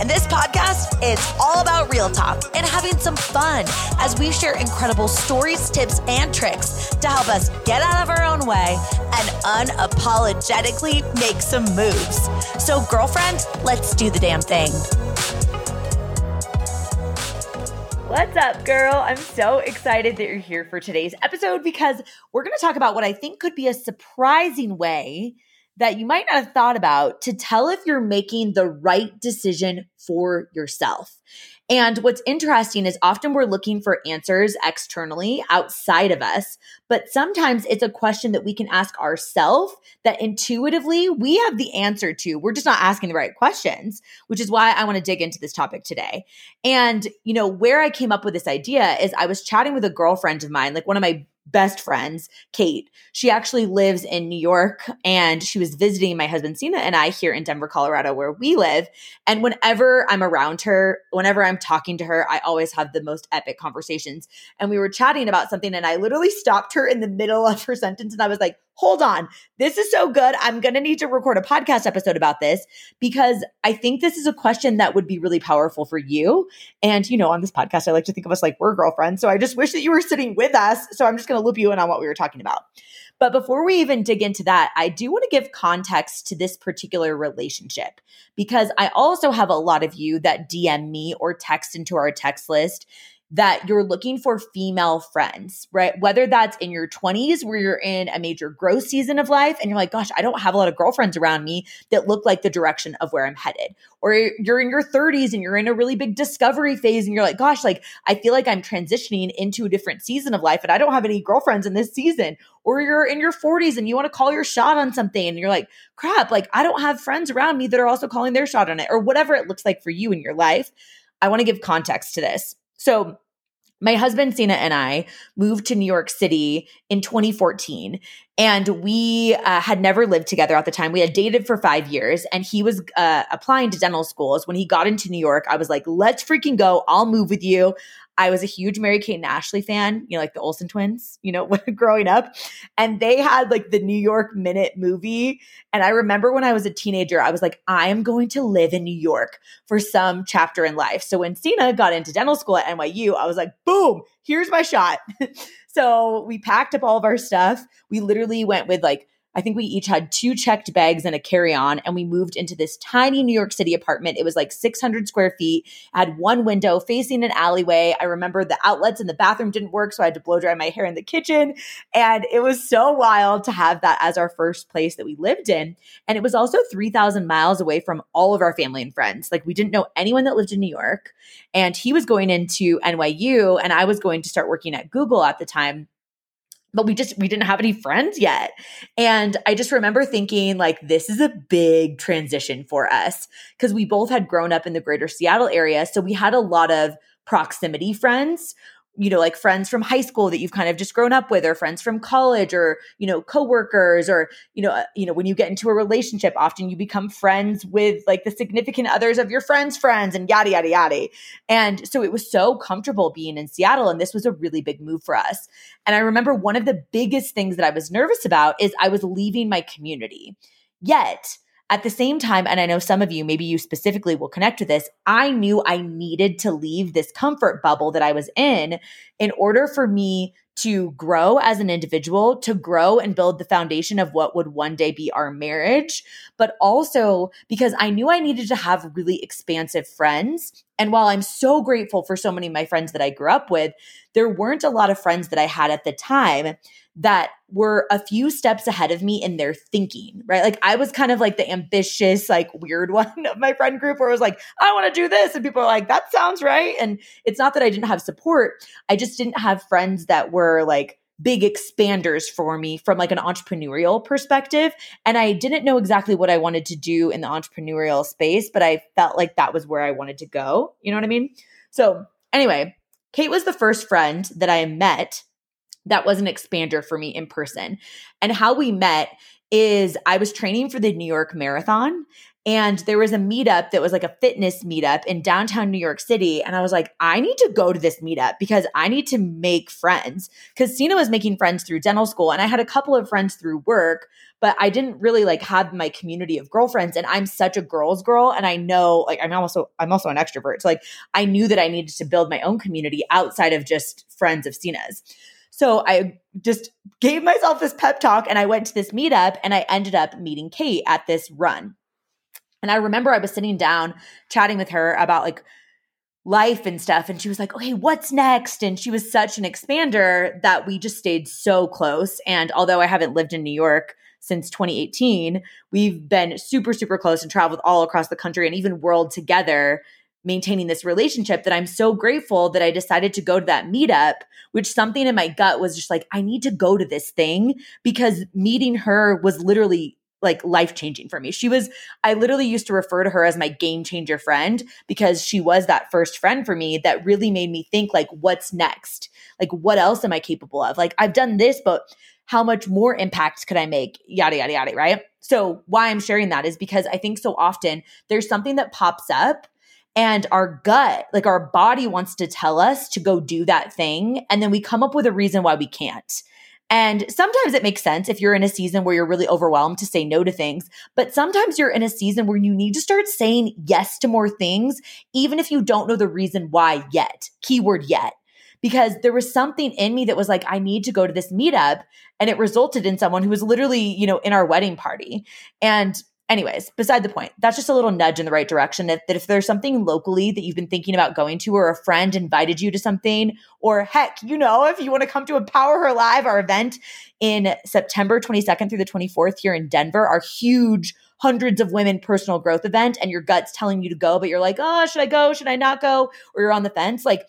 And this podcast is all about real talk and having some fun as we share incredible stories, tips, and tricks to help us get out of our own way and unapologetically make some moves. So, girlfriend, let's do the damn thing. What's up, girl? I'm so excited that you're here for today's episode because we're going to talk about what I think could be a surprising way that you might not have thought about to tell if you're making the right decision for yourself. And what's interesting is often we're looking for answers externally outside of us, but sometimes it's a question that we can ask ourselves that intuitively we have the answer to. We're just not asking the right questions, which is why I want to dig into this topic today. And, you know, where I came up with this idea is I was chatting with a girlfriend of mine, like one of my best friends, Kate. She actually lives in New York and she was visiting my husband Sina and I here in Denver, Colorado, where we live. And whenever I'm around her, whenever I'm talking to her, I always have the most epic conversations. And we were chatting about something and I literally stopped her in the middle of her sentence and I was like, hold on, this is so good. I'm going to need to record a podcast episode about this because I think this is a question that would be really powerful for you. And, you know, on this podcast, I like to think of us like we're girlfriends. So I just wish that you were sitting with us. So I'm just going to loop you in on what we were talking about. But before we even dig into that, I do want to give context to this particular relationship because I also have a lot of you that DM me or text into our text list that you're looking for female friends, right? Whether that's in your 20s where you're in a major growth season of life and you're like, gosh, I don't have a lot of girlfriends around me that look like the direction of where I'm headed. Or you're in your 30s and you're in a really big discovery phase and you're like, gosh, like I feel like I'm transitioning into a different season of life and I don't have any girlfriends in this season. Or you're in your 40s and you want to call your shot on something and you're like, crap, like I don't have friends around me that are also calling their shot on it or whatever it looks like for you in your life. I want to give context to this. So, my husband Sina and I moved to New York City in 2014 and we uh, had never lived together at the time. We had dated for 5 years and he was uh, applying to dental schools. When he got into New York, I was like, "Let's freaking go. I'll move with you. I was a huge Mary Kate and Ashley fan, you know, like the Olsen twins, you know, growing up. And they had like the New York Minute movie. And I remember when I was a teenager, I was like, I am going to live in New York for some chapter in life. So when Sina got into dental school at NYU, I was like, boom, here's my shot. so we packed up all of our stuff. We literally went with like I think we each had two checked bags and a carry on, and we moved into this tiny New York City apartment. It was like 600 square feet, had one window facing an alleyway. I remember the outlets in the bathroom didn't work, so I had to blow dry my hair in the kitchen. And it was so wild to have that as our first place that we lived in. And it was also 3,000 miles away from all of our family and friends. Like we didn't know anyone that lived in New York. And he was going into NYU, and I was going to start working at Google at the time but we just we didn't have any friends yet. And i just remember thinking like this is a big transition for us because we both had grown up in the greater seattle area so we had a lot of proximity friends you know, like friends from high school that you've kind of just grown up with, or friends from college, or you know, coworkers, or you know, uh, you know, when you get into a relationship, often you become friends with like the significant others of your friends' friends, and yada yada yada. And so it was so comfortable being in Seattle, and this was a really big move for us. And I remember one of the biggest things that I was nervous about is I was leaving my community. Yet at the same time, and I know some of you, maybe you specifically will connect to this, I knew I needed to leave this comfort bubble that I was in in order for me to grow as an individual, to grow and build the foundation of what would one day be our marriage, but also because I knew I needed to have really expansive friends. And while I'm so grateful for so many of my friends that I grew up with, there weren't a lot of friends that I had at the time that were a few steps ahead of me in their thinking, right? Like I was kind of like the ambitious, like weird one of my friend group where I was like, I want to do this. And people are like, that sounds right. And it's not that I didn't have support. I just didn't have friends that were like, big expanders for me from like an entrepreneurial perspective and i didn't know exactly what i wanted to do in the entrepreneurial space but i felt like that was where i wanted to go you know what i mean so anyway kate was the first friend that i met that was an expander for me in person. And how we met is I was training for the New York Marathon and there was a meetup that was like a fitness meetup in downtown New York City. And I was like, I need to go to this meetup because I need to make friends. Because Sina was making friends through dental school, and I had a couple of friends through work, but I didn't really like have my community of girlfriends. And I'm such a girl's girl. And I know like I'm also I'm also an extrovert. So like I knew that I needed to build my own community outside of just friends of Sina's. So I just gave myself this pep talk and I went to this meetup and I ended up meeting Kate at this run. And I remember I was sitting down chatting with her about like life and stuff. And she was like, okay, what's next? And she was such an expander that we just stayed so close. And although I haven't lived in New York since 2018, we've been super, super close and traveled all across the country and even world together maintaining this relationship that I'm so grateful that I decided to go to that meetup, which something in my gut was just like, I need to go to this thing because meeting her was literally like life changing for me. She was, I literally used to refer to her as my game changer friend because she was that first friend for me that really made me think, like, what's next? Like, what else am I capable of? Like, I've done this, but how much more impact could I make? Yada, yada, yada, right? So, why I'm sharing that is because I think so often there's something that pops up and our gut, like our body wants to tell us to go do that thing. And then we come up with a reason why we can't. And sometimes it makes sense if you're in a season where you're really overwhelmed to say no to things. But sometimes you're in a season where you need to start saying yes to more things, even if you don't know the reason why yet. Keyword yet. Because there was something in me that was like, I need to go to this meetup. And it resulted in someone who was literally, you know, in our wedding party. And anyways, beside the point, that's just a little nudge in the right direction. That, that if there's something locally that you've been thinking about going to, or a friend invited you to something, or heck, you know, if you want to come to Empower Her Live, our event in September 22nd through the 24th here in Denver, our huge hundreds of women personal growth event, and your gut's telling you to go, but you're like, oh, should I go? Should I not go? Or you're on the fence. Like,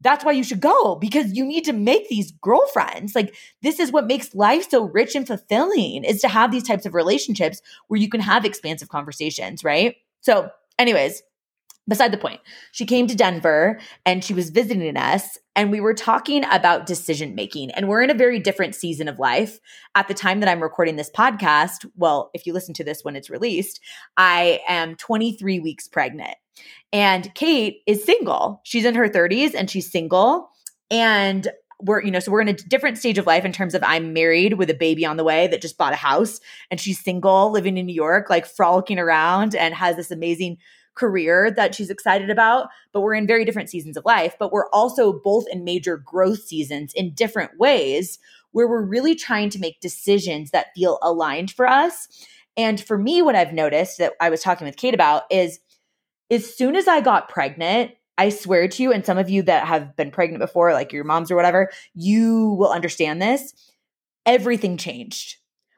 that's why you should go because you need to make these girlfriends. Like this is what makes life so rich and fulfilling is to have these types of relationships where you can have expansive conversations, right? So, anyways, beside the point, she came to Denver and she was visiting us and we were talking about decision making. And we're in a very different season of life. At the time that I'm recording this podcast, well, if you listen to this when it's released, I am 23 weeks pregnant. And Kate is single. She's in her 30s and she's single. And we're, you know, so we're in a different stage of life in terms of I'm married with a baby on the way that just bought a house and she's single, living in New York, like frolicking around and has this amazing career that she's excited about. But we're in very different seasons of life. But we're also both in major growth seasons in different ways where we're really trying to make decisions that feel aligned for us. And for me, what I've noticed that I was talking with Kate about is as soon as I got pregnant, I swear to you, and some of you that have been pregnant before, like your moms or whatever, you will understand this. Everything changed.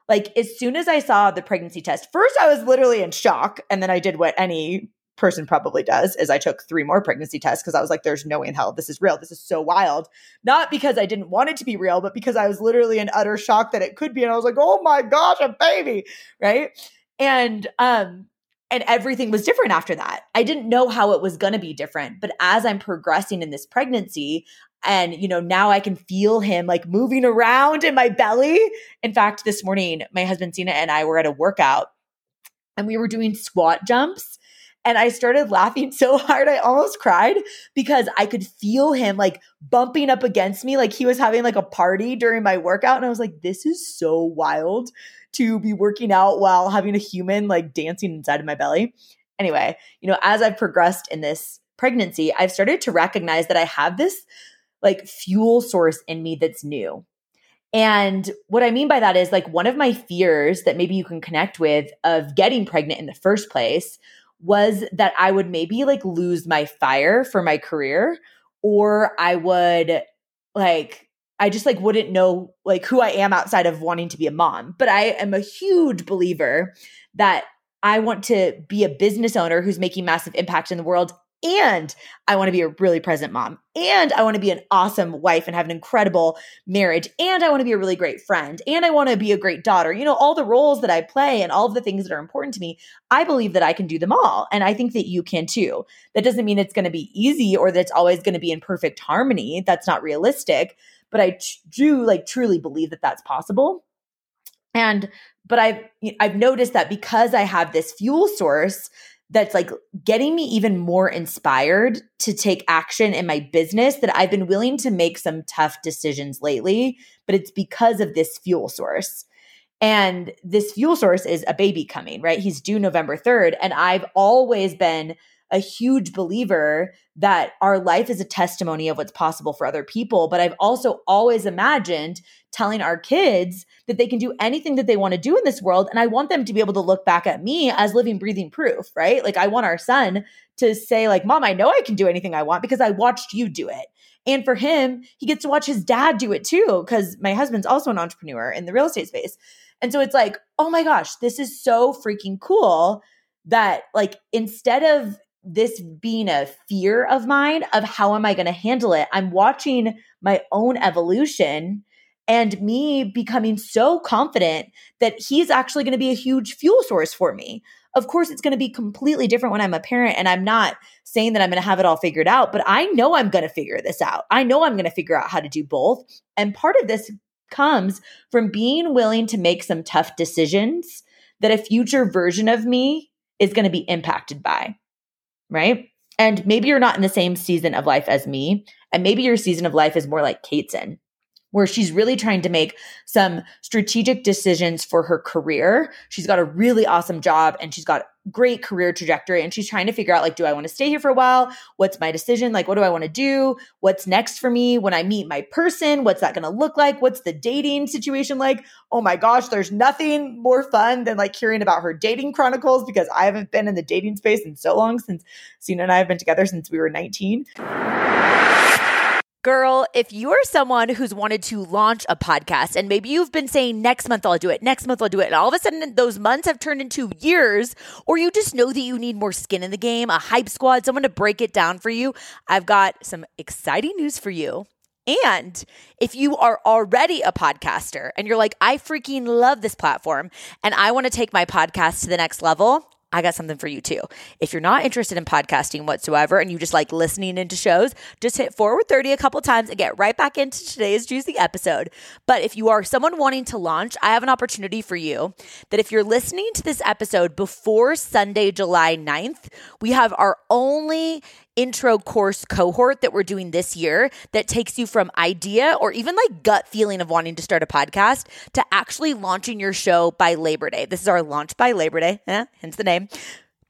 Like as soon as I saw the pregnancy test, first I was literally in shock. And then I did what any person probably does is I took three more pregnancy tests because I was like, there's no way in hell this is real. This is so wild. Not because I didn't want it to be real, but because I was literally in utter shock that it could be. And I was like, oh my gosh, a baby. Right. And um, and everything was different after that. I didn't know how it was going to be different, but as I'm progressing in this pregnancy and you know now I can feel him like moving around in my belly. In fact, this morning my husband Sina and I were at a workout and we were doing squat jumps and I started laughing so hard I almost cried because I could feel him like bumping up against me like he was having like a party during my workout and I was like this is so wild to be working out while having a human like dancing inside of my belly. Anyway, you know, as I've progressed in this pregnancy, I've started to recognize that I have this like fuel source in me that's new. And what I mean by that is like one of my fears that maybe you can connect with of getting pregnant in the first place was that I would maybe like lose my fire for my career or I would like I just like wouldn't know like who I am outside of wanting to be a mom. But I am a huge believer that I want to be a business owner who's making massive impact in the world and I want to be a really present mom and I want to be an awesome wife and have an incredible marriage and I want to be a really great friend and I want to be a great daughter. You know, all the roles that I play and all of the things that are important to me, I believe that I can do them all and I think that you can too. That doesn't mean it's going to be easy or that it's always going to be in perfect harmony. That's not realistic but I do like truly believe that that's possible. And but I've I've noticed that because I have this fuel source that's like getting me even more inspired to take action in my business that I've been willing to make some tough decisions lately, but it's because of this fuel source. And this fuel source is a baby coming, right? He's due November 3rd. And I've always been a huge believer that our life is a testimony of what's possible for other people. But I've also always imagined telling our kids that they can do anything that they want to do in this world. And I want them to be able to look back at me as living, breathing proof, right? Like I want our son to say, like, mom, I know I can do anything I want because I watched you do it. And for him, he gets to watch his dad do it too, because my husband's also an entrepreneur in the real estate space. And so it's like, oh my gosh, this is so freaking cool that, like, instead of this being a fear of mine of how am I going to handle it, I'm watching my own evolution and me becoming so confident that he's actually going to be a huge fuel source for me. Of course, it's going to be completely different when I'm a parent, and I'm not saying that I'm going to have it all figured out, but I know I'm going to figure this out. I know I'm going to figure out how to do both. And part of this comes from being willing to make some tough decisions that a future version of me is going to be impacted by right? And maybe you're not in the same season of life as me. And maybe your season of life is more like Kate's in where she's really trying to make some strategic decisions for her career. She's got a really awesome job and she's got great career trajectory and she's trying to figure out like do I want to stay here for a while? What's my decision? Like what do I want to do? What's next for me when I meet my person? What's that going to look like? What's the dating situation like? Oh my gosh, there's nothing more fun than like hearing about her dating chronicles because I haven't been in the dating space in so long since Sina and I have been together since we were 19. Girl, if you're someone who's wanted to launch a podcast and maybe you've been saying next month I'll do it, next month I'll do it, and all of a sudden those months have turned into years, or you just know that you need more skin in the game, a hype squad, someone to break it down for you, I've got some exciting news for you. And if you are already a podcaster and you're like, I freaking love this platform and I want to take my podcast to the next level, I got something for you too. If you're not interested in podcasting whatsoever and you just like listening into shows, just hit forward 30 a couple times and get right back into today's juicy episode. But if you are someone wanting to launch, I have an opportunity for you that if you're listening to this episode before Sunday, July 9th, we have our only intro course cohort that we're doing this year that takes you from idea or even like gut feeling of wanting to start a podcast to actually launching your show by Labor Day. This is our launch by Labor Day, eh, hence the name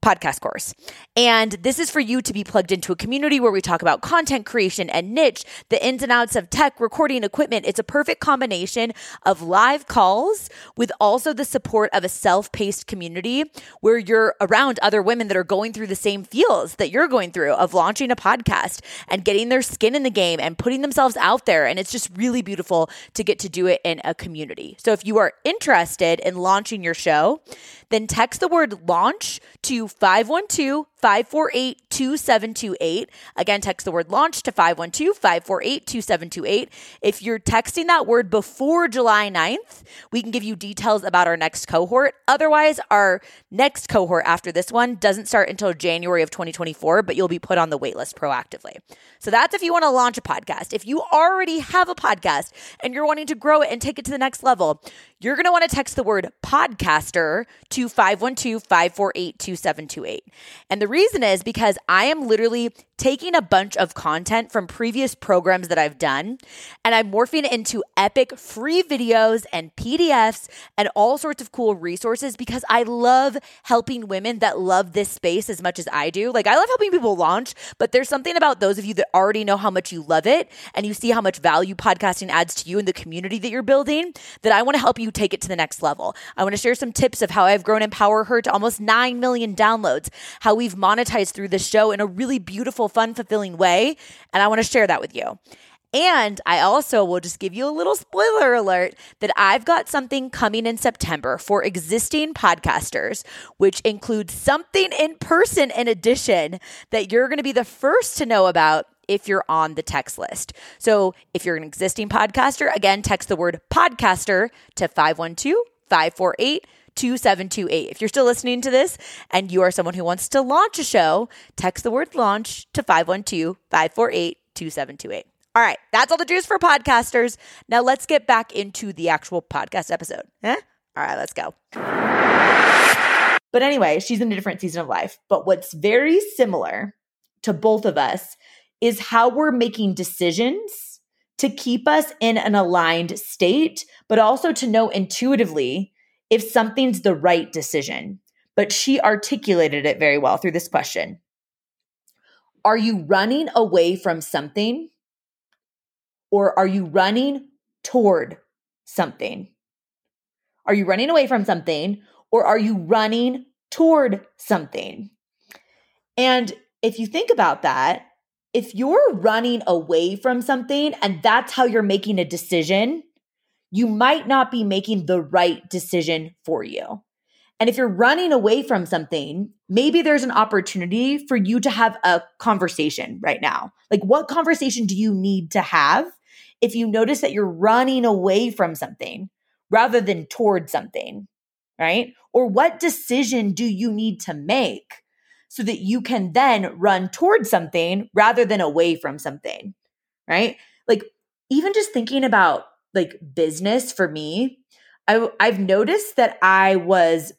podcast course. And this is for you to be plugged into a community where we talk about content creation and niche, the ins and outs of tech, recording equipment. It's a perfect combination of live calls with also the support of a self paced community where you're around other women that are going through the same feels that you're going through of launching a podcast and getting their skin in the game and putting themselves out there. And it's just really beautiful to get to do it in a community. So if you are interested in launching your show, then text the word launch to 512 548 2728. Again, text the word launch to 512 548 2728. If you're texting that word before July 9th, we can give you details about our next cohort. Otherwise, our next cohort after this one doesn't start until January of 2024, but you'll be put on the waitlist proactively. So that's if you want to launch a podcast. If you already have a podcast and you're wanting to grow it and take it to the next level, you're going to want to text the word podcaster to 512 548 2728. And the reason is because I am literally taking a bunch of content from previous programs that I've done and I'm morphing it into epic free videos and PDFs and all sorts of cool resources because I love helping women that love this space as much as I do. Like, I love helping people launch, but there's something about those of you that already know how much you love it and you see how much value podcasting adds to you and the community that you're building that I want to help you take it to the next level. I want to share some tips of how I've grown Empower Her to almost 9 million downloads, how we've monetized through this show in a really beautiful, fun, fulfilling way. And I want to share that with you. And I also will just give you a little spoiler alert that I've got something coming in September for existing podcasters, which includes something in person in addition that you're going to be the first to know about if you're on the text list. So if you're an existing podcaster, again, text the word podcaster to 512 548 2728. If you're still listening to this and you are someone who wants to launch a show, text the word launch to 512 548 2728. All right, that's all the juice for podcasters. Now let's get back into the actual podcast episode. Huh? All right, let's go. But anyway, she's in a different season of life. But what's very similar to both of us is how we're making decisions to keep us in an aligned state, but also to know intuitively if something's the right decision. But she articulated it very well through this question Are you running away from something? Or are you running toward something? Are you running away from something? Or are you running toward something? And if you think about that, if you're running away from something and that's how you're making a decision, you might not be making the right decision for you. And if you're running away from something, maybe there's an opportunity for you to have a conversation right now. Like, what conversation do you need to have if you notice that you're running away from something rather than toward something, right? Or what decision do you need to make so that you can then run towards something rather than away from something, right? Like, even just thinking about like business for me, I, I've noticed that I was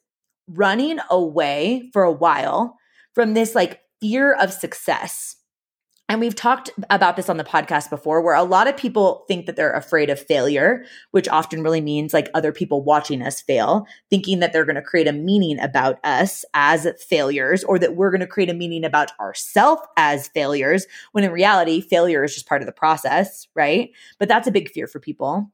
running away for a while from this like fear of success. And we've talked about this on the podcast before, where a lot of people think that they're afraid of failure, which often really means like other people watching us fail, thinking that they're going to create a meaning about us as failures, or that we're going to create a meaning about ourselves as failures, when in reality, failure is just part of the process, right? But that's a big fear for people.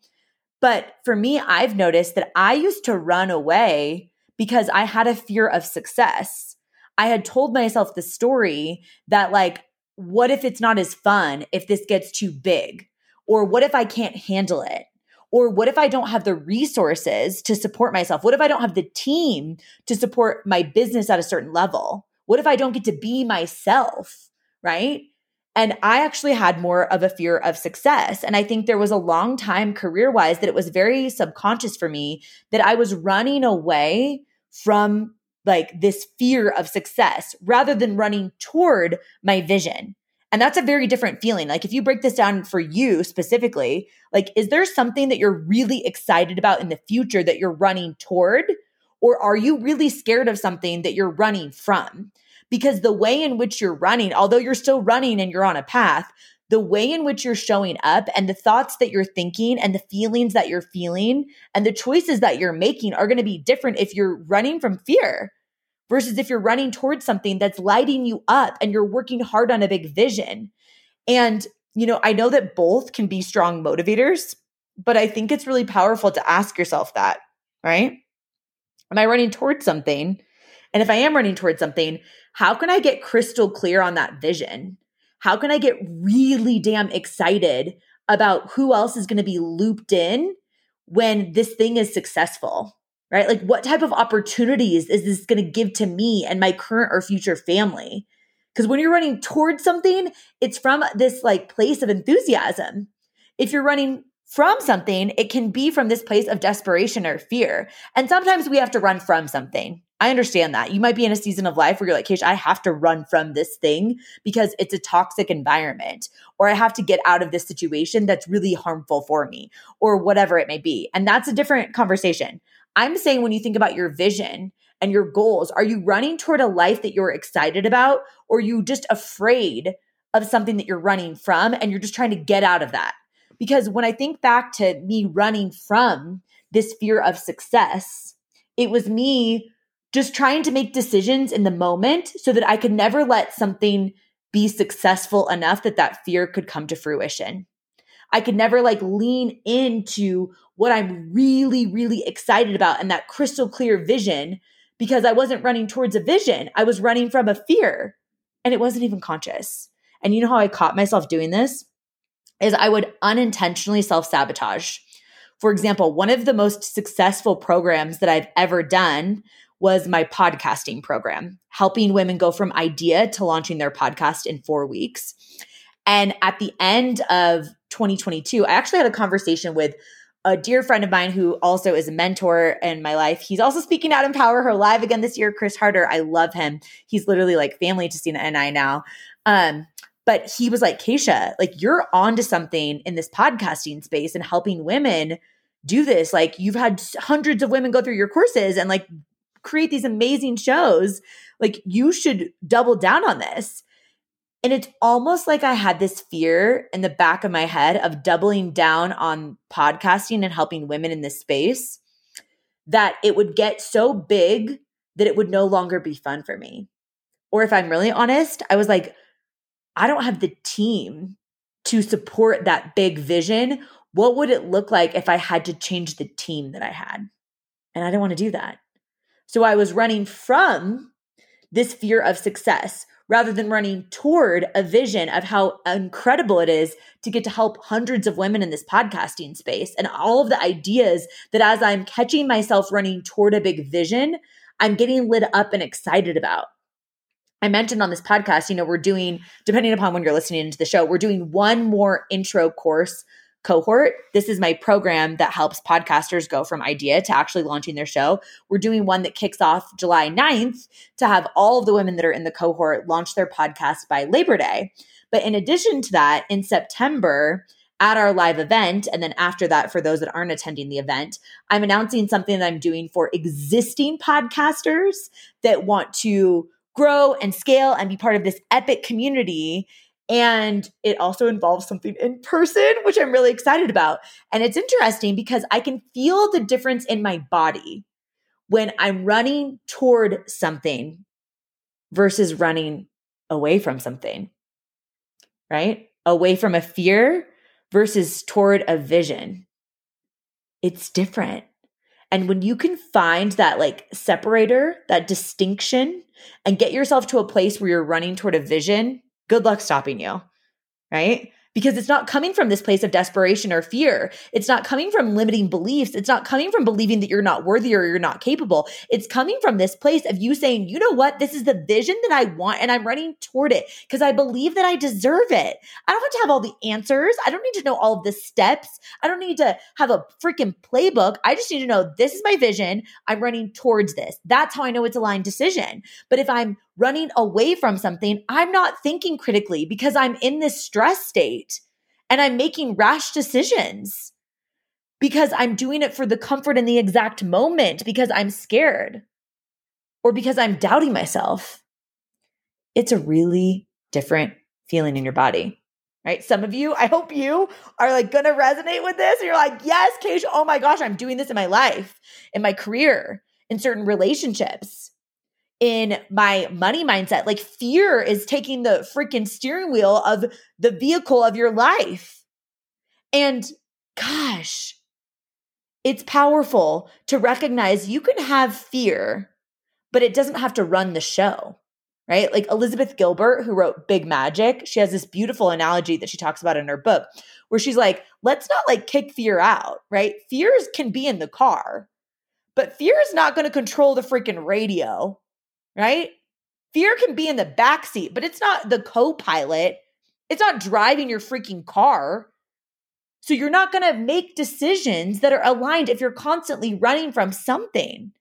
But for me, I've noticed that I used to run away because I had a fear of success. I had told myself the story that, like, what if it's not as fun if this gets too big? Or what if I can't handle it? Or what if I don't have the resources to support myself? What if I don't have the team to support my business at a certain level? What if I don't get to be myself? Right. And I actually had more of a fear of success. And I think there was a long time career wise that it was very subconscious for me that I was running away from like this fear of success rather than running toward my vision. And that's a very different feeling. Like if you break this down for you specifically, like is there something that you're really excited about in the future that you're running toward? Or are you really scared of something that you're running from? Because the way in which you're running, although you're still running and you're on a path, the way in which you're showing up and the thoughts that you're thinking and the feelings that you're feeling and the choices that you're making are going to be different if you're running from fear versus if you're running towards something that's lighting you up and you're working hard on a big vision. And, you know, I know that both can be strong motivators, but I think it's really powerful to ask yourself that, right? Am I running towards something? And if I am running towards something, how can I get crystal clear on that vision? How can I get really damn excited about who else is going to be looped in when this thing is successful? Right? Like, what type of opportunities is this going to give to me and my current or future family? Because when you're running towards something, it's from this like place of enthusiasm. If you're running from something, it can be from this place of desperation or fear. And sometimes we have to run from something. I understand that. You might be in a season of life where you're like, Keish, I have to run from this thing because it's a toxic environment, or I have to get out of this situation that's really harmful for me, or whatever it may be. And that's a different conversation. I'm saying when you think about your vision and your goals, are you running toward a life that you're excited about, or you just afraid of something that you're running from and you're just trying to get out of that? Because when I think back to me running from this fear of success, it was me just trying to make decisions in the moment so that I could never let something be successful enough that that fear could come to fruition. I could never like lean into what I'm really, really excited about and that crystal clear vision because I wasn't running towards a vision. I was running from a fear and it wasn't even conscious. And you know how I caught myself doing this? Is I would unintentionally self sabotage. For example, one of the most successful programs that I've ever done was my podcasting program, helping women go from idea to launching their podcast in four weeks. And at the end of 2022, I actually had a conversation with a dear friend of mine who also is a mentor in my life. He's also speaking out Empower Her live again this year, Chris Harder. I love him. He's literally like family to Sina and I now. Um, But he was like, Keisha, like you're onto something in this podcasting space and helping women do this. Like you've had hundreds of women go through your courses and like create these amazing shows. Like you should double down on this. And it's almost like I had this fear in the back of my head of doubling down on podcasting and helping women in this space that it would get so big that it would no longer be fun for me. Or if I'm really honest, I was like, I don't have the team to support that big vision. What would it look like if I had to change the team that I had? And I didn't want to do that. So I was running from this fear of success rather than running toward a vision of how incredible it is to get to help hundreds of women in this podcasting space and all of the ideas that as I'm catching myself running toward a big vision, I'm getting lit up and excited about. I mentioned on this podcast, you know, we're doing, depending upon when you're listening to the show, we're doing one more intro course cohort. This is my program that helps podcasters go from idea to actually launching their show. We're doing one that kicks off July 9th to have all of the women that are in the cohort launch their podcast by Labor Day. But in addition to that, in September, at our live event, and then after that, for those that aren't attending the event, I'm announcing something that I'm doing for existing podcasters that want to grow and scale and be part of this epic community. And it also involves something in person, which I'm really excited about. And it's interesting because I can feel the difference in my body when I'm running toward something versus running away from something, right? Away from a fear versus toward a vision. It's different. And when you can find that like separator, that distinction, and get yourself to a place where you're running toward a vision, good luck stopping you. Right because it's not coming from this place of desperation or fear. It's not coming from limiting beliefs. It's not coming from believing that you're not worthy or you're not capable. It's coming from this place of you saying, you know what? This is the vision that I want and I'm running toward it because I believe that I deserve it. I don't have to have all the answers. I don't need to know all of the steps. I don't need to have a freaking playbook. I just need to know this is my vision. I'm running towards this. That's how I know it's a line decision. But if I'm running away from something, I'm not thinking critically because I'm in this stress state and I'm making rash decisions because I'm doing it for the comfort in the exact moment because I'm scared or because I'm doubting myself. It's a really different feeling in your body. Right. Some of you, I hope you are like going to resonate with this. You're like, yes, Keisha, oh my gosh, I'm doing this in my life, in my career, in certain relationships in my money mindset. Like fear is taking the freaking steering wheel of the vehicle of your life. And gosh, it's powerful to recognize you can have fear, but it doesn't have to run the show, right? Like Elizabeth Gilbert, who wrote Big Magic, she has this beautiful analogy that she talks about in her book where she's like, let's not like kick fear out, right? Fears can be in the car, but fear is not going to control the freaking radio right? Fear can be in the back seat, but it's not the co-pilot. It's not driving your freaking car. So you're not going to make decisions that are aligned if you're constantly running from something.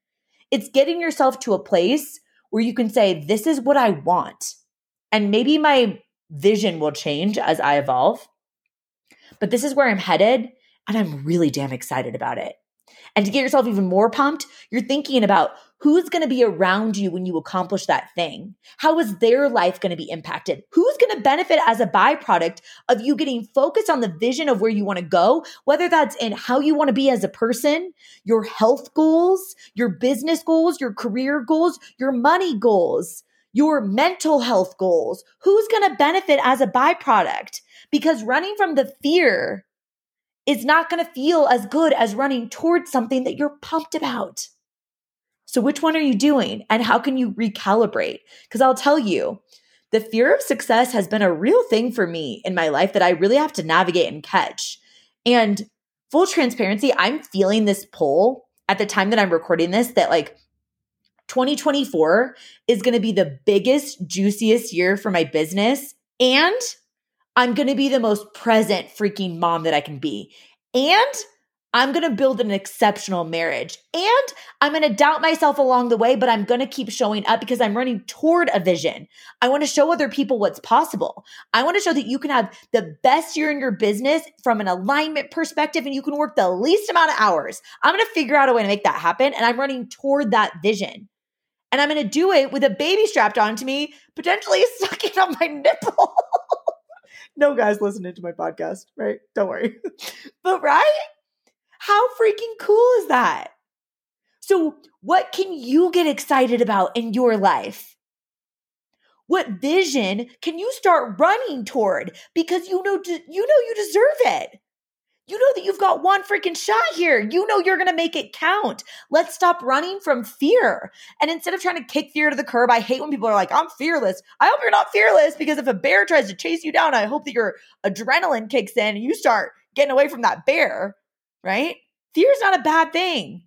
It's getting yourself to a place where you can say, This is what I want. And maybe my vision will change as I evolve, but this is where I'm headed. And I'm really damn excited about it. And to get yourself even more pumped, you're thinking about who's going to be around you when you accomplish that thing? How is their life going to be impacted? Who's going to benefit as a byproduct of you getting focused on the vision of where you want to go, whether that's in how you want to be as a person, your health goals, your business goals, your career goals, your money goals, your mental health goals? Who's going to benefit as a byproduct? Because running from the fear is not going to feel as good as running towards something that you're pumped about. So, which one are you doing? And how can you recalibrate? Because I'll tell you, the fear of success has been a real thing for me in my life that I really have to navigate and catch. And full transparency, I'm feeling this pull at the time that I'm recording this that like 2024 is going to be the biggest, juiciest year for my business. And I'm going to be the most present freaking mom that I can be. And I'm going to build an exceptional marriage. And I'm going to doubt myself along the way, but I'm going to keep showing up because I'm running toward a vision. I want to show other people what's possible. I want to show that you can have the best year in your business from an alignment perspective and you can work the least amount of hours. I'm going to figure out a way to make that happen. And I'm running toward that vision. And I'm going to do it with a baby strapped onto me, potentially sucking on my nipple. no guys listening to my podcast, right? Don't worry. but right? How freaking cool is that? So, what can you get excited about in your life? What vision can you start running toward because you know you know you deserve it? You know that you've got one freaking shot here. You know you're going to make it count. Let's stop running from fear. And instead of trying to kick fear to the curb, I hate when people are like, I'm fearless. I hope you're not fearless because if a bear tries to chase you down, I hope that your adrenaline kicks in and you start getting away from that bear, right? Fear is not a bad thing.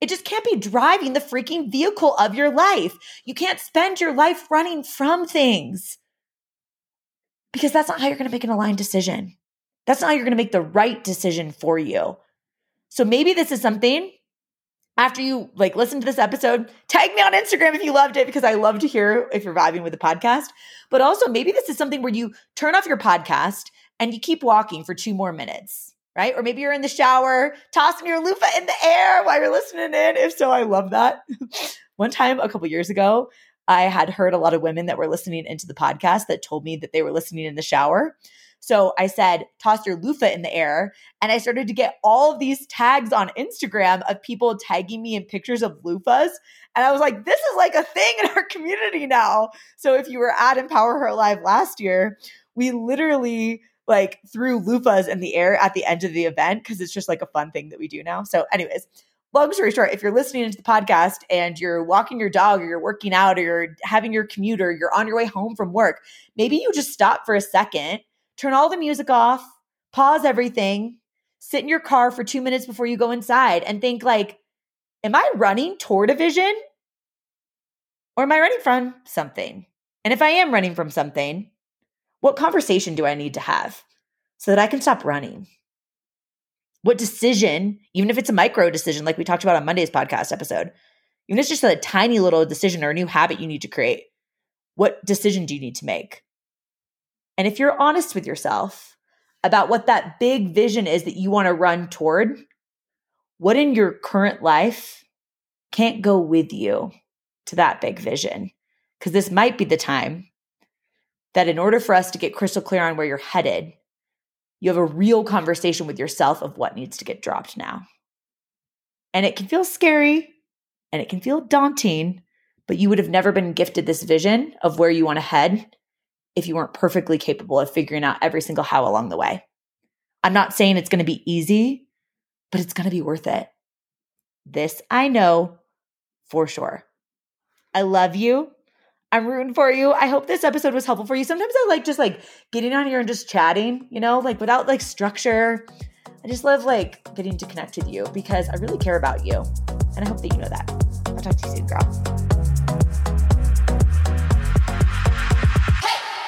It just can't be driving the freaking vehicle of your life. You can't spend your life running from things because that's not how you're going to make an aligned decision. That's not how you're going to make the right decision for you. So maybe this is something after you like listen to this episode, tag me on Instagram if you loved it because I love to hear if you're vibing with the podcast. But also maybe this is something where you turn off your podcast and you keep walking for two more minutes, right? Or maybe you're in the shower, tossing your loofah in the air while you're listening in. If so, I love that. One time a couple years ago, I had heard a lot of women that were listening into the podcast that told me that they were listening in the shower. So I said, toss your loofah in the air. And I started to get all of these tags on Instagram of people tagging me in pictures of loofahs. And I was like, this is like a thing in our community now. So if you were at Empower Her Live last year, we literally like threw loofahs in the air at the end of the event because it's just like a fun thing that we do now. So, anyways, long story short, if you're listening to the podcast and you're walking your dog or you're working out or you're having your commute or you're on your way home from work, maybe you just stop for a second turn all the music off, pause everything, sit in your car for two minutes before you go inside and think like, am I running toward a vision? Or am I running from something? And if I am running from something, what conversation do I need to have so that I can stop running? What decision, even if it's a micro decision, like we talked about on Monday's podcast episode, even if it's just a tiny little decision or a new habit you need to create, what decision do you need to make? And if you're honest with yourself about what that big vision is that you want to run toward, what in your current life can't go with you to that big vision? Because this might be the time that in order for us to get crystal clear on where you're headed, you have a real conversation with yourself of what needs to get dropped now. And it can feel scary and it can feel daunting, but you would have never been gifted this vision of where you want to head if you weren't perfectly capable of figuring out every single how along the way. I'm not saying it's going to be easy, but it's going to be worth it. This I know for sure. I love you. I'm rooting for you. I hope this episode was helpful for you. Sometimes I like just like getting on here and just chatting, you know, like without like structure. I just love like getting to connect with you because I really care about you. And I hope that you know that. I'll talk to you soon, girl.